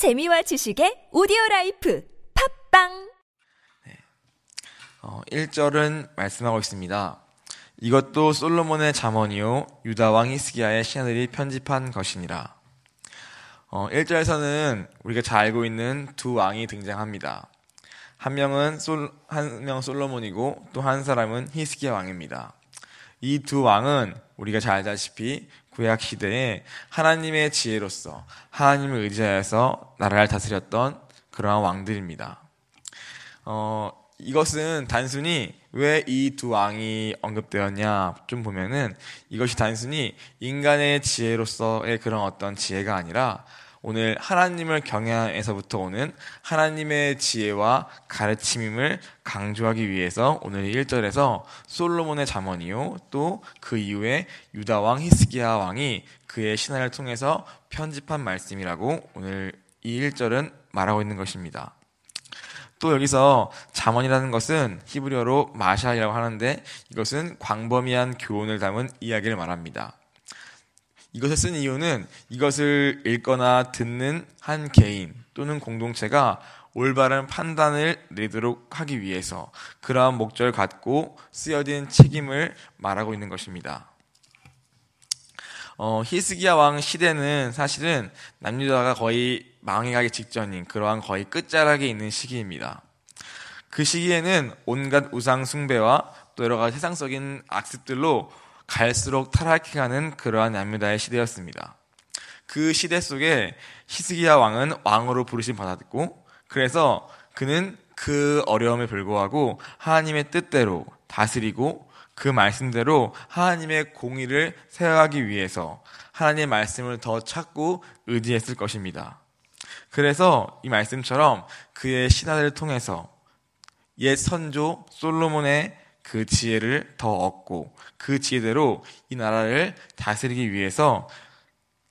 재미와 지식의 오디오 라이프 팟빵 어, 1절은 말씀하고 있습니다. 이것도 솔로몬의 잠언이요 유다 왕 히스기야의 신하들이 편집한 것이니라. 어, 1절에서는 우리가 잘 알고 있는 두 왕이 등장합니다. 한 명은 솔, 한 명 솔로몬이고 또 한 사람은 히스기야 왕입니다. 이 두 왕은 우리가 잘 알다시피 구약 시대에 하나님의 지혜로서 하나님을 의지하여서 나라를 다스렸던 그러한 왕들입니다. 어, 이것은 단순히 왜 이 두 왕이 언급되었냐 좀 보면은 이것이 단순히 인간의 지혜로서의 그런 어떤 지혜가 아니라 오늘 하나님을 경외에서부터 오는 하나님의 지혜와 가르침임을 강조하기 위해서 오늘 1절에서 솔로몬의 잠언이요 또 그 이후에 유다 왕 히스기야 왕이 그의 신화를 통해서 편집한 말씀이라고 오늘 이 1절은 말하고 있는 것입니다. 또 여기서 잠언이라는 것은 히브리어로 마샬이라고 하는데 이것은 광범위한 교훈을 담은 이야기를 말합니다. 이것을 쓴 이유는 이것을 읽거나 듣는 한 개인 또는 공동체가 올바른 판단을 내도록 하기 위해서 그러한 목적을 갖고 쓰여진 책임을 말하고 있는 것입니다. 어, 히스기야 왕 시대는 사실은 남유다가 거의 망해가기 직전인 그러한 거의 끝자락에 있는 시기입니다. 그 시기에는 온갖 우상 숭배와 또 여러 가지 세상적인 악습들로 갈수록 타락해가는 그러한 남유다의 시대였습니다. 그 시대 속에 히스기야 왕은 왕으로 부르심 받았고 그래서 그는 그 어려움에 불구하고 하나님의 뜻대로 다스리고 그 말씀대로 하나님의 공의를 세워가기 위해서 하나님의 말씀을 더 찾고 의지했을 것입니다. 그래서 이 말씀처럼 그의 신하들을 통해서 옛 선조 솔로몬의 그 지혜를 더 얻고 그 지혜대로 이 나라를 다스리기 위해서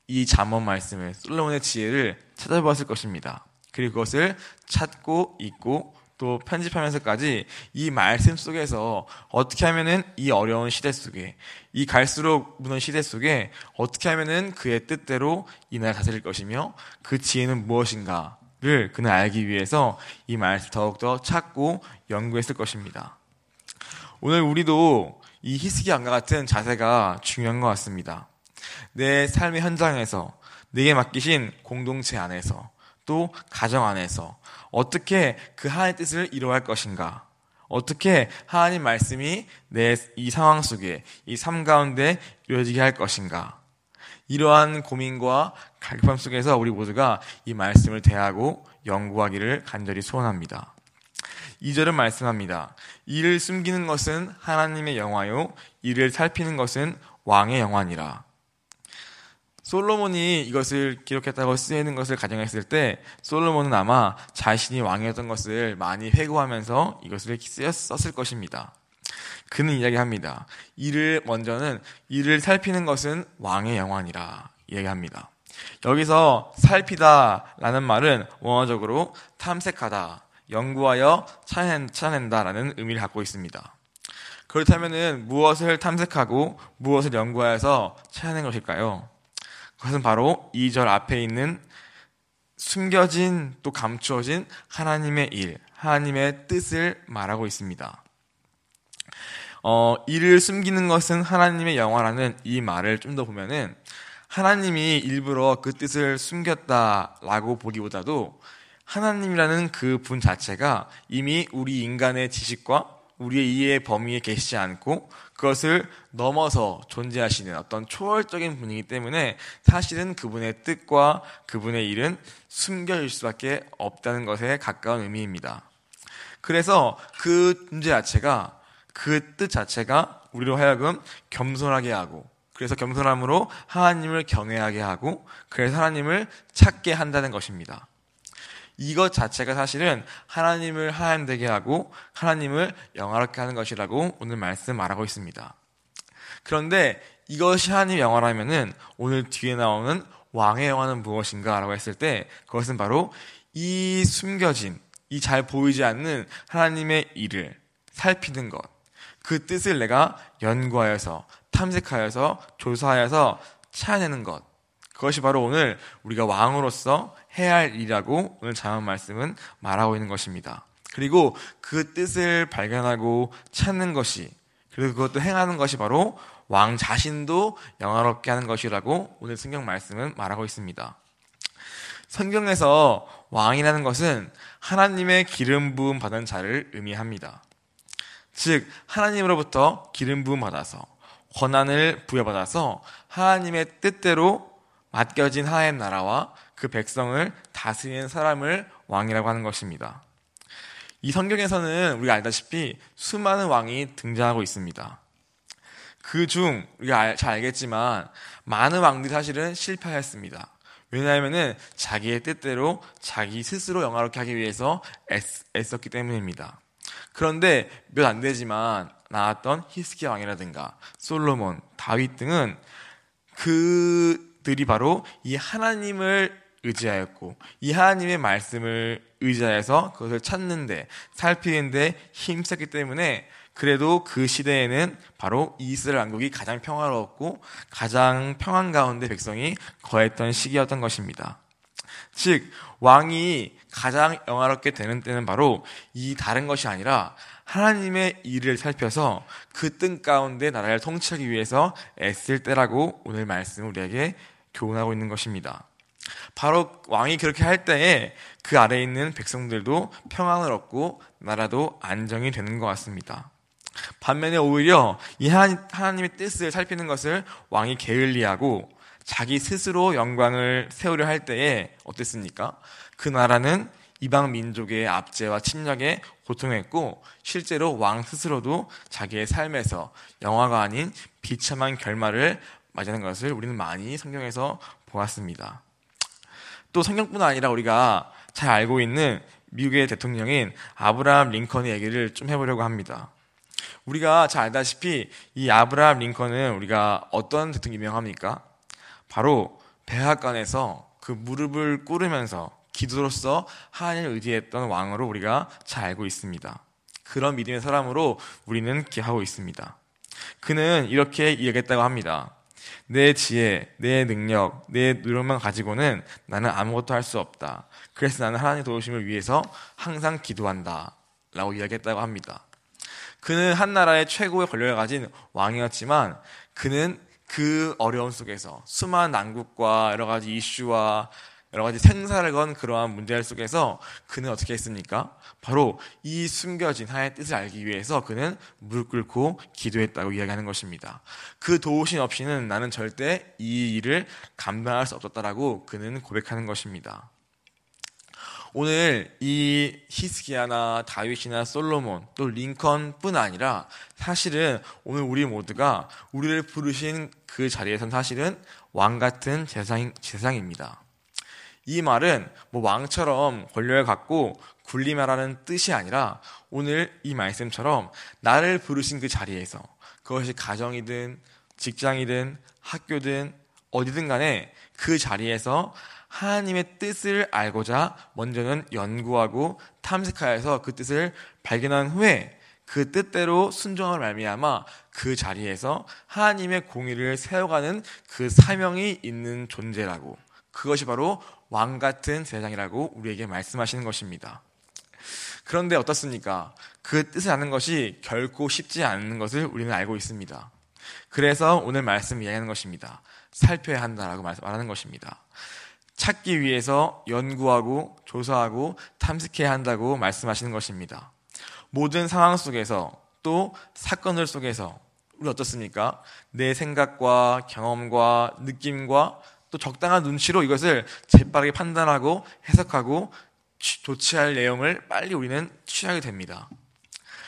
이 잠언 말씀을 솔로몬의 지혜를 찾아보았을 것입니다. 그리고 그것을 찾고 있고 또 편집하면서까지 이 말씀 속에서 어떻게 하면은 이 어려운 시대 속에 이 갈수록 무는 시대 속에 어떻게 하면은 그의 뜻대로 이 나라 다스릴 것이며 그 지혜는 무엇인가를 그는 알기 위해서 이 말씀 더욱더 찾고 연구했을 것입니다. 오늘 우리도 이 히스기 왕과 같은 자세가 중요한 것 같습니다. 내 삶의 현장에서 내게 맡기신 공동체 안에서 또 가정 안에서 어떻게 그 하나님의 뜻을 이루어갈 것인가? 어떻게 하나님 말씀이 내 이 상황 속에 이 삶 가운데 이루어지게 할 것인가? 이러한 고민과 갈급함 속에서 우리 모두가 이 말씀을 대하고 연구하기를 간절히 소원합니다. 2절은 말씀합니다. 이를 숨기는 것은 하나님의 영화요, 이를 살피는 것은 왕의 영화니라. 솔로몬이 이것을 기록했다고 쓰이는 것을 가정했을 때 솔로몬은 아마 자신이 왕이었던 것을 많이 회고하면서 이것을 썼을 것입니다. 그는 이야기합니다. 이를 먼저는 이를 살피는 것은 왕의 영환이라 이야기합니다. 여기서 살피다라는 말은 원어적으로 탐색하다, 연구하여 찾아낸다라는 의미를 갖고 있습니다. 그렇다면 무엇을 탐색하고 무엇을 연구하여서 찾아낸 것일까요? 그것은 바로 2절 앞에 있는 숨겨진 또 감추어진 하나님의 일, 하나님의 뜻을 말하고 있습니다. 어, 이를 숨기는 것은 하나님의 영화라는 이 말을 좀 더 보면은 하나님이 일부러 그 뜻을 숨겼다라고 보기보다도 하나님이라는 그 분 자체가 이미 우리 인간의 지식과 우리의 이해의 범위에 계시지 않고 그것을 넘어서 존재하시는 어떤 초월적인 분이기 때문에 사실은 그분의 뜻과 그분의 일은 숨겨질 수밖에 없다는 것에 가까운 의미입니다. 그래서 그 존재 자체가 그 뜻 자체가 우리로 하여금 겸손하게 하고 그래서 겸손함으로 하나님을 경외하게 하고 그래서 하나님을 찾게 한다는 것입니다. 이것 자체가 사실은 하나님을 하나님 되게 하고 하나님을 영화롭게 하는 것이라고 오늘 말씀 말하고 있습니다. 그런데 이것이 하나님의 영화라면은 오늘 뒤에 나오는 왕의 영화는 무엇인가 라고 했을 때 그것은 바로 이 숨겨진 이 잘 보이지 않는 하나님의 일을 살피는 것. 그 뜻을 내가 연구하여서 탐색하여서 조사하여서 찾아내는 것. 그것이 바로 오늘 우리가 왕으로서 해야 할 일이라고 오늘 자문 말씀은 말하고 있는 것입니다. 그리고 그 뜻을 발견하고 찾는 것이 그리고 그것도 행하는 것이 바로 왕 자신도 영화롭게 하는 것이라고 오늘 성경 말씀은 말하고 있습니다. 성경에서 왕이라는 것은 하나님의 기름 부음 받은 자를 의미합니다. 즉 하나님으로부터 기름 부음 받아서 권한을 부여받아서 하나님의 뜻대로 맡겨진 하나님 나라와 그 백성을 다스리는 사람을 왕이라고 하는 것입니다. 이 성경에서는 우리가 알다시피 수많은 왕이 등장하고 있습니다. 그 중 우리가 잘 알겠지만 많은 왕들이 사실은 실패하였습니다. 왜냐하면 자기의 뜻대로 자기 스스로 영화롭게 하기 위해서 애썼, 기 때문입니다. 그런데 몇 안 되지만 나왔던 히스기야 왕이라든가 솔로몬, 다윗 등은 그 들이 바로 이 하나님을 의지하였고 이 하나님의 말씀을 의지하여서 그것을 찾는데 살피는데 힘썼기 때문에 그래도 그 시대에는 바로 이스라엘 왕국이 가장 평화로웠고 가장 평안 가운데 백성이 거했던 시기였던 것입니다. 즉 왕이 가장 영화롭게 되는 때는 바로 이 다른 것이 아니라 하나님의 일을 살펴서 그 뜬 가운데 나라를 통치하기 위해서 애쓸 때라고 오늘 말씀 우리에게 교훈하고 있는 것입니다. 바로 왕이 그렇게 할 때에 그 아래에 있는 백성들도 평안을 얻고 나라도 안정이 되는 것 같습니다. 반면에 오히려 이 하나님의 뜻을 살피는 것을 왕이 게을리하고 자기 스스로 영광을 세우려 할 때에 어땠습니까? 그 나라는 이방 민족의 압제와 침략에 고통했고 실제로 왕 스스로도 자기의 삶에서 영화가 아닌 비참한 결말을 맞이하는 것을 우리는 많이 성경에서 보았습니다. 또 성경뿐 아니라 우리가 잘 알고 있는 미국의 대통령인 아브라함 링컨의 얘기를 좀 해보려고 합니다. 우리가 잘 알다시피 이 아브라함 링컨은 우리가 어떤 대통령이 유명합니까? 바로 백악관에서 그 무릎을 꿇으면서 기도로서 하나님을 의지했던 왕으로 우리가 잘 알고 있습니다. 그런 믿음의 사람으로 우리는 기하고 있습니다. 그는 이렇게 이야기했다고 합니다. 내 지혜, 내 능력, 내 노력만 가지고는 나는 아무것도 할 수 없다. 그래서 나는 하나님 도우심을 위해서 항상 기도한다. 라고 이야기했다고 합니다. 그는 한 나라의 최고의 권력을 가진 왕이었지만 그는 그 어려움 속에서 수많은 난국과 여러 가지 이슈와 여러 가지 생사를 건 그러한 문제들 속에서 그는 어떻게 했습니까? 바로 이 숨겨진 하나의 뜻을 알기 위해서 그는 무릎 꿇고 기도했다고 이야기하는 것입니다. 그 도우심 없이는 나는 절대 이 일을 감당할 수 없었다라고 그는 고백하는 것입니다. 오늘 이 히스기야나 다윗이나 솔로몬 또 링컨뿐 아니라 사실은 오늘 우리 모두가 우리를 부르신 그 자리에선 사실은 왕 같은 재상, 재상입니다. 이 말은 뭐 왕처럼 권력을 갖고 군림하라는 뜻이 아니라 오늘 이 말씀처럼 나를 부르신 그 자리에서 그것이 가정이든 직장이든 학교든 어디든 간에 그 자리에서 하나님의 뜻을 알고자 먼저는 연구하고 탐색하여서 그 뜻을 발견한 후에 그 뜻대로 순종을 말미암아 그 자리에서 하나님의 공의를 세워가는 그 사명이 있는 존재라고 그것이 바로 왕 같은 세상이라고 우리에게 말씀하시는 것입니다. 그런데 어떻습니까? 그 뜻을 아는 것이 결코 쉽지 않은 것을 우리는 알고 있습니다. 그래서 오늘 말씀 이야기하는 것입니다. 살펴야 한다라고 말하는 것입니다. 찾기 위해서 연구하고 조사하고 탐색해야 한다고 말씀하시는 것입니다. 모든 상황 속에서 또 사건들 속에서 우리 어떻습니까? 내 생각과 경험과 느낌과 또 적당한 눈치로 이것을 재빠르게 판단하고 해석하고 조치할 내용을 빨리 우리는 취하게 됩니다.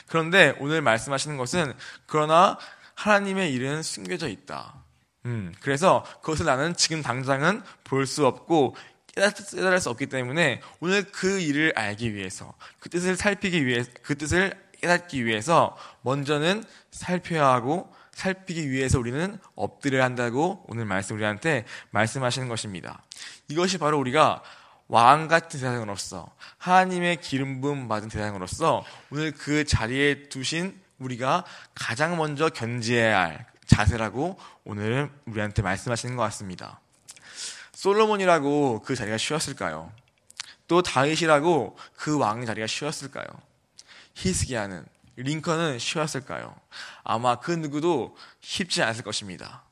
그런데 오늘 말씀하시는 것은 그러나 하나님의 일은 숨겨져 있다. 음, 그래서 그것을 나는 지금 당장은 볼 수 없고 깨달을 수 없기 때문에 오늘 그 일을 알기 위해서 그 뜻을 살피기 위해 그 뜻을 깨닫기 위해서 먼저는 살펴야 하고 살피기 위해서 우리는 엎드려야 한다고 오늘 말씀 우리한테 말씀하시는 것입니다. 이것이 바로 우리가 왕 같은 대상으로서 하나님의 기름 부음 받은 대상으로서 오늘 그 자리에 두신 우리가 가장 먼저 견지해야 할 자세라고 오늘 우리한테 말씀하시는 것 같습니다. 솔로몬이라고 그 자리가 쉬웠을까요? 또 다윗이라고 그 왕의 자리가 쉬웠을까요? 히스기야는 링컨은 쉬웠을까요? 아마 그 누구도 쉽지 않았을 것입니다.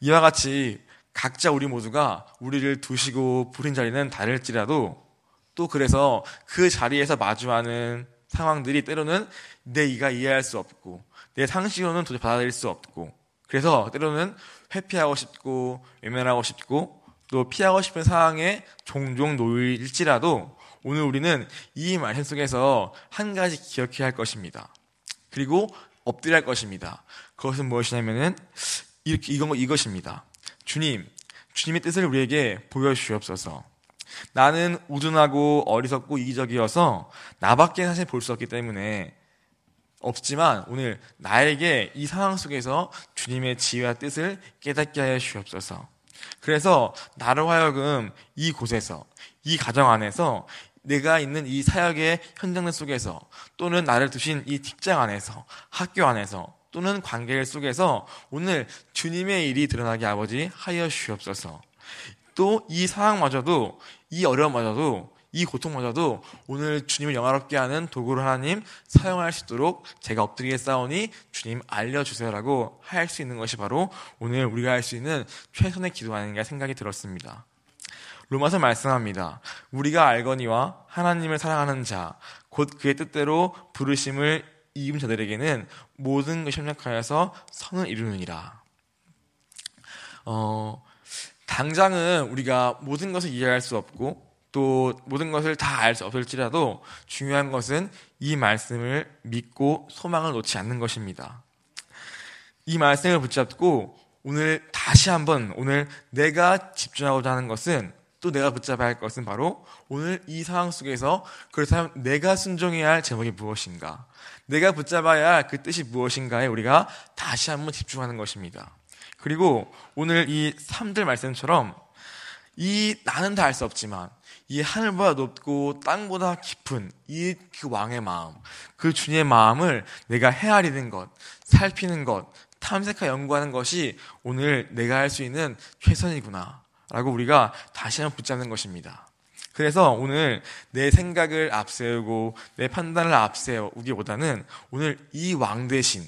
이와 같이 각자 우리 모두가 우리를 두시고 부린 자리는 다를지라도 또 그래서 그 자리에서 마주하는 상황들이 때로는 내 이가 이해할 수 없고 내 상식으로는 도저히 받아들일 수 없고 그래서 때로는 회피하고 싶고 외면하고 싶고 또 피하고 싶은 상황에 종종 놓일지라도 오늘 우리는 이 말씀 속에서 한 가지 기억해야 할 것입니다. 그리고 엎드려야 할 것입니다. 그것은 무엇이냐면은 이렇게 이건 이것입니다. 주님, 주님의 뜻을 우리에게 보여주시옵소서. 나는 우둔하고 어리석고 이기적이어서 나밖에 사실 볼 수 없기 때문에 없지만 오늘 나에게 이 상황 속에서 주님의 지혜와 뜻을 깨닫게 하여 주옵소서. 그래서 나를 하여금 이 곳에서 이 가정 안에서 내가 있는 이 사역의 현장 속에서 또는 나를 두신 이 직장 안에서 학교 안에서 또는 관계 속에서 오늘 주님의 일이 드러나게 아버지 하여 주옵소서. 또 이 상황마저도 이 어려움마저도 이 고통마저도 오늘 주님을 영화롭게 하는 도구를 하나님 사용할 수 있도록 제가 엎드리겠사오니 주님 알려주세요라고 할 수 있는 것이 바로 오늘 우리가 할 수 있는 최선의 기도 아닌가 생각이 들었습니다. 로마서 말씀합니다. 우리가 알거니와 하나님을 사랑하는 자, 곧 그의 뜻대로 부르심을 이은 자들에게는 모든 것이 협력하여서 선을 이루느니라. 어, 당장은 우리가 모든 것을 이해할 수 없고 또 모든 것을 다 알 수 없을지라도 중요한 것은 이 말씀을 믿고 소망을 놓지 않는 것입니다. 이 말씀을 붙잡고 오늘 다시 한번 오늘 내가 집중하고자 하는 것은 또 내가 붙잡아야 할 것은 바로 오늘 이 상황 속에서 그렇다면 내가 순종해야 할 제목이 무엇인가? 내가 붙잡아야 할 그 뜻이 무엇인가에 우리가 다시 한번 집중하는 것입니다. 그리고 오늘 이 3들 말씀처럼 이 나는 다 알 수 없지만 이 하늘보다 높고 땅보다 깊은 이 그 왕의 마음, 그 주님의 마음을 내가 헤아리는 것, 살피는 것, 탐색하 연구하는 것이 오늘 내가 할 수 있는 최선이구나. 라고 우리가 다시 한번 붙잡는 것입니다. 그래서 오늘 내 생각을 앞세우고 내 판단을 앞세우기보다는 오늘 이 왕 대신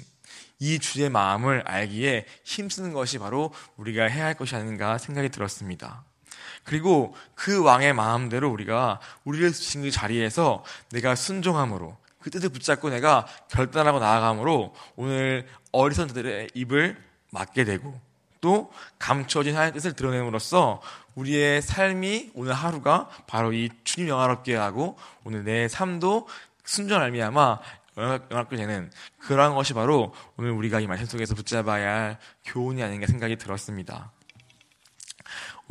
이 주의 마음을 알기에 힘쓰는 것이 바로 우리가 해야 할 것이 아닌가 생각이 들었습니다. 그리고 그 왕의 마음대로 우리가 우리를 주신 그 자리에서 내가 순종함으로 그 뜻을 붙잡고 내가 결단하고 나아감으로 오늘 어리석은 자들의 입을 막게 되고 또 감춰진 하나님의 뜻을 드러냄으로써 우리의 삶이 오늘 하루가 바로 이 주님 영화롭게 하고 오늘 내 삶도 순전 알미야마 영화롭게 되는 그러한 것이 바로 오늘 우리가 이 말씀 속에서 붙잡아야 할 교훈이 아닌가 생각이 들었습니다.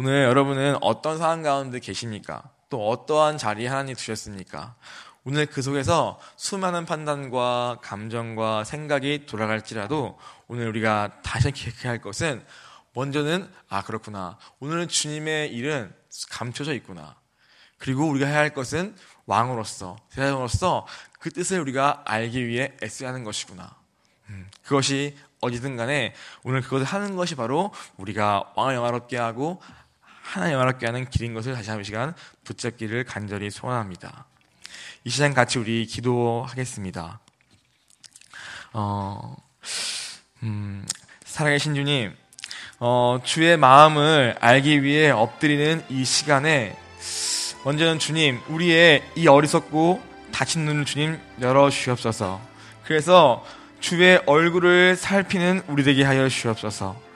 오늘 여러분은 어떤 상황 가운데 계십니까? 또 어떠한 자리에 하나님 두셨습니까? 오늘 그 속에서 수많은 판단과 감정과 생각이 돌아갈지라도 오늘 우리가 다시 기억해야 할 것은 먼저는 아 그렇구나 오늘은 주님의 일은 감춰져 있구나 그리고 우리가 해야 할 것은 왕으로서 대장으로서 그 뜻을 우리가 알기 위해 애써야 하는 것이구나 음, 그것이 어디든 간에 오늘 그것을 하는 것이 바로 우리가 왕을 영화롭게 하고 하나님 영화롭게 하는 길인 것을 다시 한번 시간 붙잡기를 간절히 소원합니다. 이 시간 같이 우리 기도하겠습니다. 어, 음, 살아계신 주님, 어, 주의 마음을 알기 위해 엎드리는 이 시간에 먼저는 주님, 우리의 이 어리석고 다친 눈을 주님 열어 주옵소서. 그래서 주의 얼굴을 살피는 우리 되게 하여 주옵소서.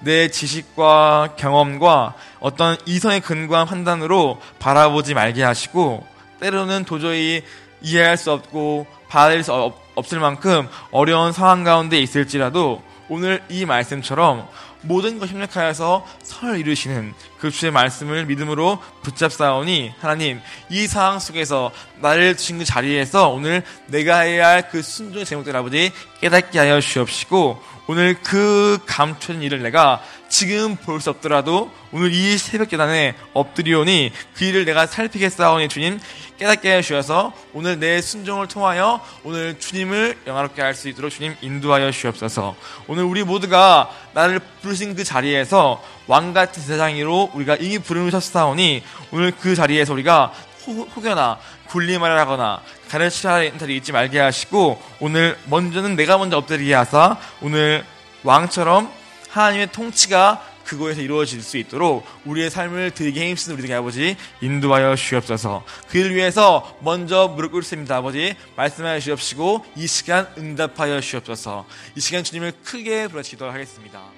내 지식과 경험과 어떤 이성의 근거한 판단으로 바라보지 말게 하시고 때로는 도저히 이해할 수 없고 받아들일 수 없을 만큼 어려운 상황 가운데 있을지라도 오늘 이 말씀처럼 모든 것 협력하여서 선을 이루시는 그 주의 말씀을 믿음으로 붙잡사오니 하나님 이 상황 속에서 나를 주신 그 자리에서 오늘 내가 해야 할 그 순종의 제목들 아버지 깨닫게 하여 주옵시고 오늘 그 감춘 일을 내가 지금 볼 수 없더라도 오늘 이 새벽 계단에 엎드리오니 그 일을 내가 살피겠사오니 주님 깨닫게 해 주셔서 오늘 내 순종을 통하여 오늘 주님을 영화롭게 할 수 있도록 주님 인도하여 주옵소서. 오늘 우리 모두가 나를 부르신 그 자리에서 왕 같은 세상으로 우리가 이미 부르셨사오니 오늘 그 자리에서 우리가 호, 혹여나 군림을 하거나 가르치라 인탈이 잊지 말게 하시고 오늘 먼저는 내가 먼저 엎드리게 하사 오늘 왕처럼 하나님의 통치가 그곳에서 이루어질 수 있도록 우리의 삶을 드리게 힘쓰는 우리 들 아버지 인도하여 주옵소서. 그를 위해서 먼저 무릎 꿇습니다 아버지 말씀하여 주옵시고 이 시간 응답하여 주옵소서. 이 시간 주님을 크게 불러 기도하겠습니다.